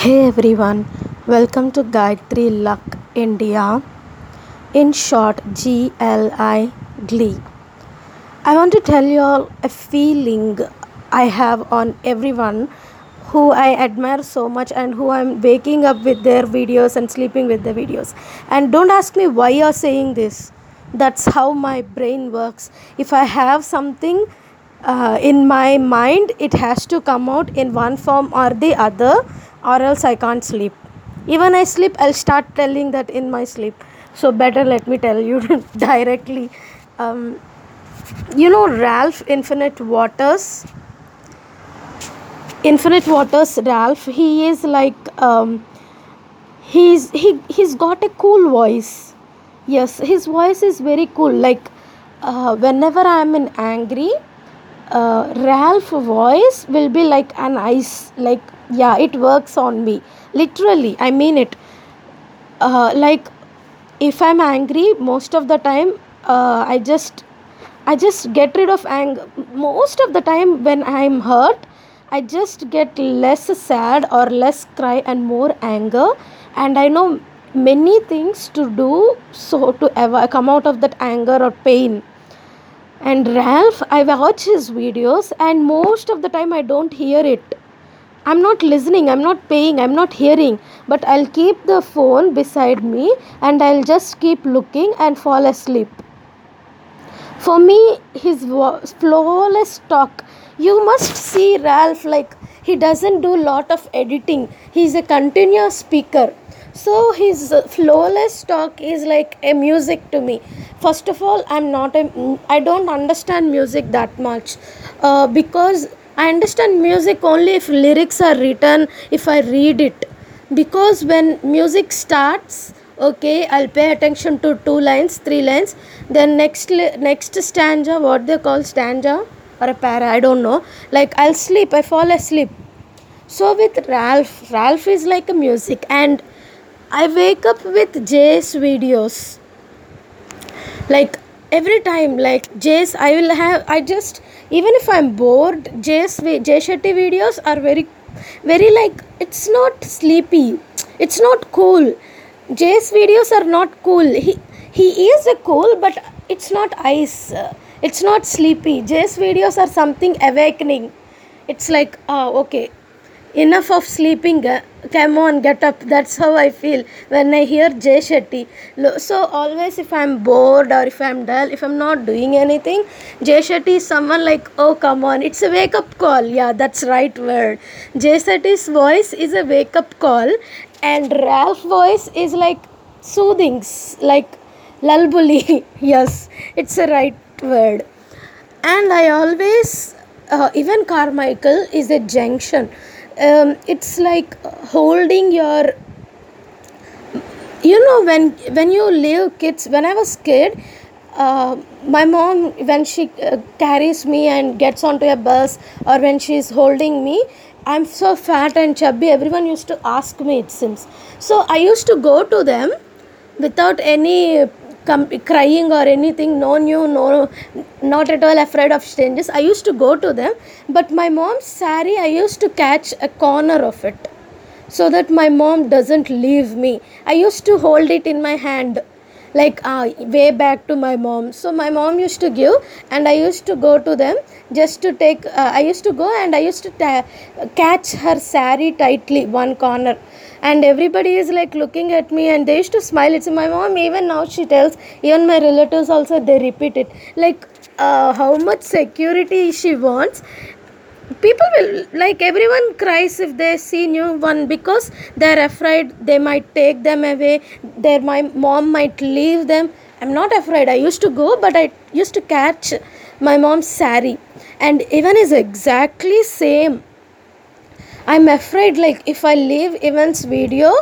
Hey everyone, welcome to Gayatri Luck India. In short, GLI Glee. I want to tell you all a feeling I have on everyone who I admire so much and who I'm waking up with their videos and sleeping with their videos. And don't ask me why you're saying this. That's how my brain works. If I have something uh, in my mind, it has to come out in one form or the other, or else I can't sleep. Even I sleep, I'll start telling that in my sleep. So better let me tell you directly. Um, you know Ralph Infinite Waters? Infinite Waters Ralph, he is like um, he's he he's got a cool voice. Yes, his voice is very cool. Like uh, whenever I am in angry, uh, Ralph voice will be like an ice. Like yeah, it works on me. Literally, I mean it. Uh, like if I'm angry, most of the time, uh, I just I just get rid of anger. Most of the time, when I'm hurt, I just get less sad or less cry and more anger. And I know many things to do so to ever come out of that anger or pain. And Ralph, I watch his videos, and most of the time, I don't hear it. I'm not listening, I'm not paying, I'm not hearing, but I'll keep the phone beside me and I'll just keep looking and fall asleep. For me, his flawless talk. You must see Ralph like he doesn't do lot of editing. He's a continuous speaker. So his flawless talk is like a music to me. First of all, I'm not a I don't understand music that much uh, because I understand music only if lyrics are written, if I read it. Because when music starts, okay, I'll pay attention to two lines, three lines. Then next next stanza, what they call stanza or a para, I don't know. Like I'll sleep, I fall asleep. So with Ralph, Ralph is like a music, and I wake up with Jay's videos like every time like jays i will have i just even if i'm bored jays jay shetty videos are very very like it's not sleepy. It's not cool. Jay's videos are not cool. He he is a cool but it's not ice. It's not sleepy. Jay's videos are something awakening. It's like ah okay enough of sleeping uh, come on get up. That's how i feel when i hear jay shetty. So always if i'm bored or if i'm dull if i'm not doing anything jay shetty is someone like oh come on it's a wake up call. Yeah that's right word. Jay shetty's voice is a wake up call and ralph voice is like soothing like lullaby yes it's a right word. And i always uh, Evan Carmichael is a junction um, it's like holding your you know when when you leave kids when i was kid uh, my mom when she uh, carries me and gets onto a bus or when she's holding me i'm so fat and chubby everyone used to ask me it seems. So i used to go to them without any com- crying or anything no new no not at all afraid of strangers. I used to go to them but my mom's sari i used to catch a corner of it so that my mom doesn't leave me. I used to hold it in my hand like uh, way back to my mom. So my mom used to give and i used to go to them just to take uh, i used to go and i used to ta- catch her sari tightly one corner and everybody is like looking at me and they used to smile. It's my mom. Even now she tells even my relatives also they repeat it. Like uh, how much security she wants. People will like everyone cries if they see new one because they're afraid they might take them away. Their my mom might leave them. I'm not afraid. I used to go but i used to catch my mom's sari and Evan is exactly same i'm afraid like if i leave Evan's video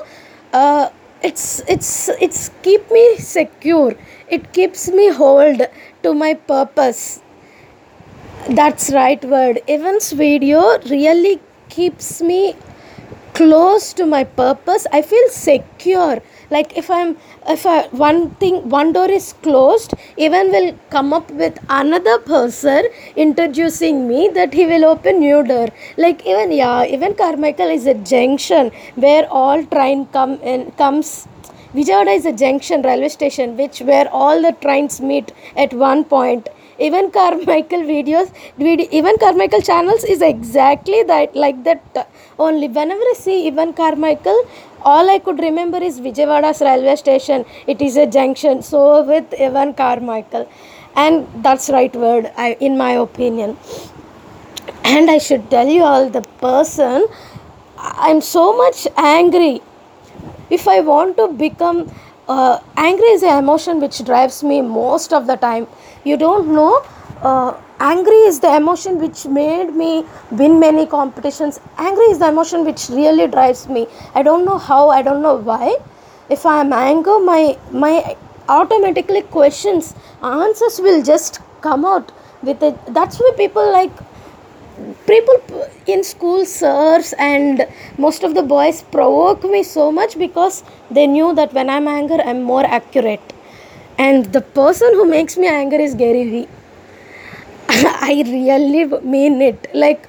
uh, it's it's it's keep me secure it keeps me hold to my purpose that's right word. Evan's video really keeps me close to my purpose. I feel secure. Like if i'm if I, one thing one door is closed Evan will come up with another person introducing me that he will open new door. Like Evan yeah Evan Carmichael is a junction where all train come in comes Vijayawada is a junction railway station which where all the trains meet at one point. Evan Carmichael videos video, Evan Carmichael channels is exactly that like that only whenever i see Evan Carmichael all i could remember is vijayawada's railway station. It is a junction. So with Evan Carmichael. And that's right word I, in my opinion. And i should tell you all the person i'm so much angry. If i want to become uh, angry is an emotion which drives me most of the time. You don't know uh, angry is the emotion which made me win many competitions. Angry is the emotion which really drives me. I don't know how i don't know why. If i am angry my my automatically questions answers will just come out with it. That's why people like people in school sirs and most of the boys provoke me so much because they knew that when i'm angry i'm more accurate. And the person who makes me angry is gary vee i really mean it like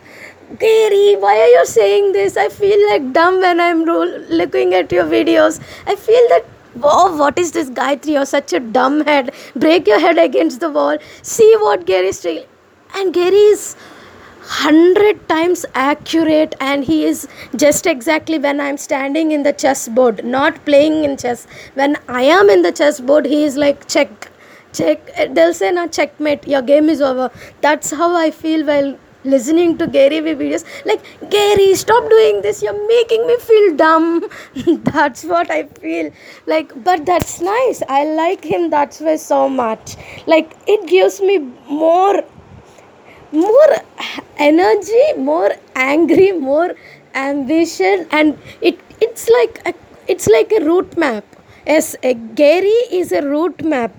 gary why are you saying this i feel like dumb when i'm ro- looking at your videos i feel that Wow, what is this Gayatri? You're such a dumb head. Break your head against the wall. See what Gary is saying. And Gary is 100 times accurate and he is just exactly when i'm standing in the chessboard not playing in chess when i am in the chessboard he is like check check they'll say na checkmate your game is over. That's how i feel while listening to Gary Vee videos. Like Gary stop doing this. You're making me feel dumb. That's what I feel. Like but that's nice. I like him. That's way so much. Like it gives me more more energy more angry more ambition and it it's like a, it's like a route map. Yes a gary is a route map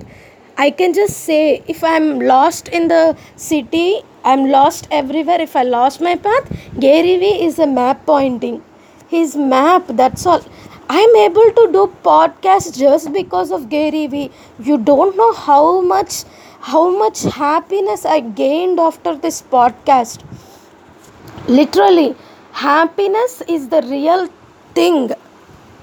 i can just say if i'm lost in the city i'm lost everywhere. If i lost my path gary vee is a map pointing. His map that's all. I'm able to do podcast just because of gary vee you don't know how much how much happiness I gained after this podcast. Literally, happiness is the real thing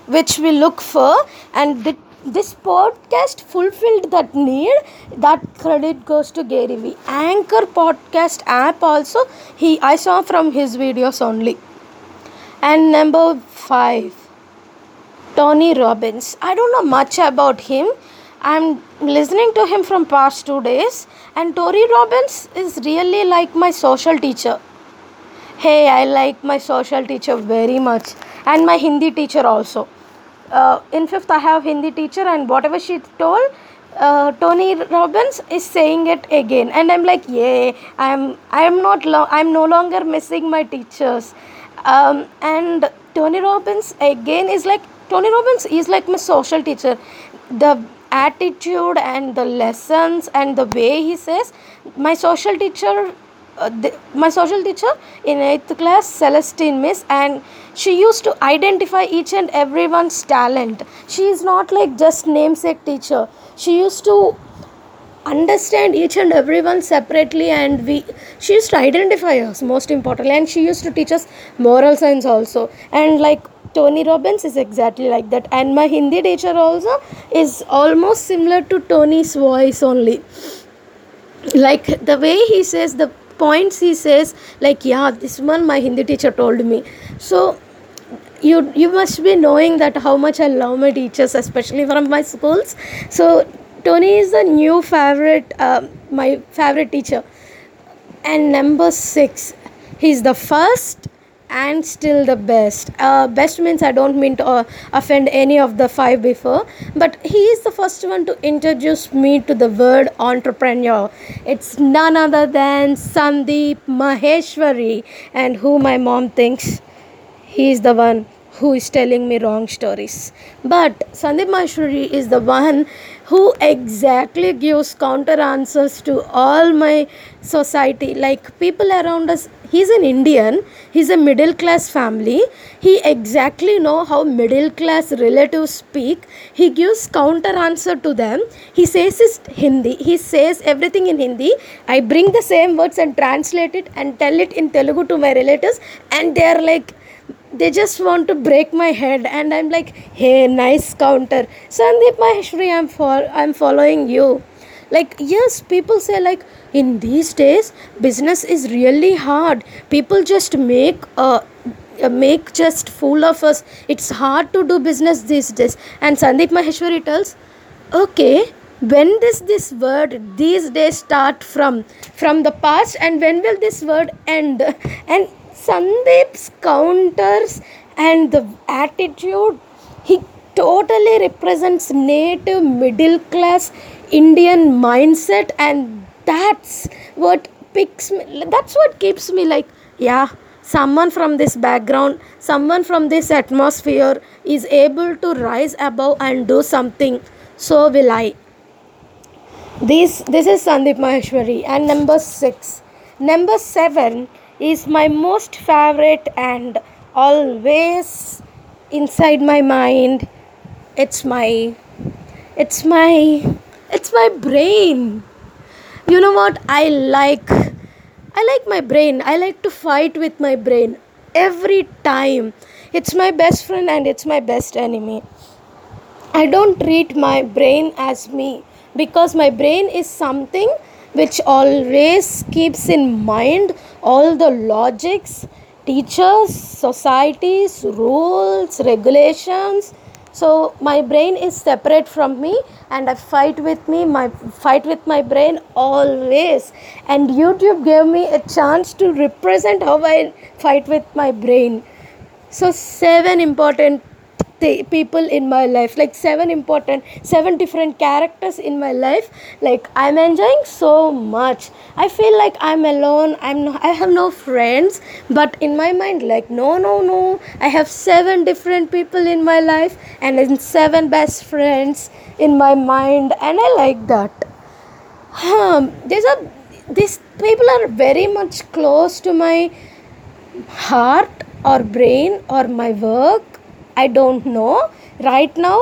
which we look for, and this podcast fulfilled that need. That credit goes to Gary Vee. Anchor podcast app also he I saw from his videos only. And number five, Tony Robbins. I don't know much about him I'm listening to him from past two days, and Tony Robbins is really like my social teacher. Hey, I like my social teacher very much, and my Hindi teacher also. Uh, in fifth, I have Hindi teacher, and whatever she told, uh, Tony Robbins is saying it again, and I'm like, yeah, I'm I'm not lo- I'm no longer missing my teachers, um, and Tony Robbins again is like Tony Robbins is like my social teacher. The attitude and the lessons and the way he says my social teacher uh, the, my social teacher in 8th class celestine miss and she used to identify each and everyone's talent. She is not like just namesake teacher. She used to understand each and everyone separately and we she used to identify us most importantly and she used to teach us moral science also. And like Tony Robbins is exactly like that, and my Hindi teacher also is almost similar to Tony's voice only. Like the way he says, the points he says, like, yeah, this one my Hindi teacher told me. So you you must be knowing that how much I love my teachers, especially from my schools. So Tony is the new favorite, uh, my favorite teacher. And number six, he's the first and still the best. Uh, best means I don't mean to uh, offend any of the five before, but he is the first one to introduce me to the word entrepreneur. It's none other than Sandeep Maheshwari, and who my mom thinks he is the one who is telling me wrong stories. But Sandeep Maheshwari is the one who exactly gives counter answers to all my society. Like people around us, he's an Indian, he's a middle class family. He exactly know how middle class relatives speak. He gives counter answer to them. He says his Hindi. He says everything in Hindi. I bring the same words and translate it and tell it in Telugu to my relatives, and they are like they just want to break my head and i'm like hey nice counter. Sandeep maheshwari i'm for i'm following you. Like yes people say like in these days business is really hard. People just make uh, make just fool of us. It's hard to do business these days. And sandeep maheshwari tells okay when does this word these days start from? From the past and when will this word end? And Sandeep's counters and the attitude, he totally represents native middle class Indian mindset, and that's what picks me. That's what keeps me like, yeah, someone from this background, someone from this atmosphere is able to rise above and do something. So will I. This this is Sandeep Maheshwari and number six. Number seven is my most favorite and always inside my mind. It's my it's my it's my brain. You know what? I like i like my brain. I like to fight with my brain every time. It's my best friend and it's my best enemy. I don't treat my brain as me because my brain is something which always keeps in mind all the logics, teachers, societies, rules, regulations. So my brain is separate from me and I fight with me, my fight with my brain always. And YouTube gave me a chance to represent how I fight with my brain. So seven important people in my life like seven important seven different characters in my life. Like i'm enjoying so much. I feel like i'm alone. I'm no, i have no friends. But in my mind like no no no. I have seven different people in my life and seven best friends in my mind. And i like that. Um, there's a these people are very much close to my heart or brain or my work I don't know. Right now,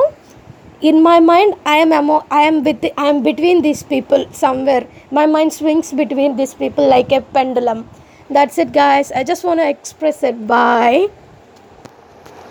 in my mind, I am amo- I am with I am between these people somewhere. My mind swings between these people like a pendulum. That's it, guys. I just want to express it. Bye.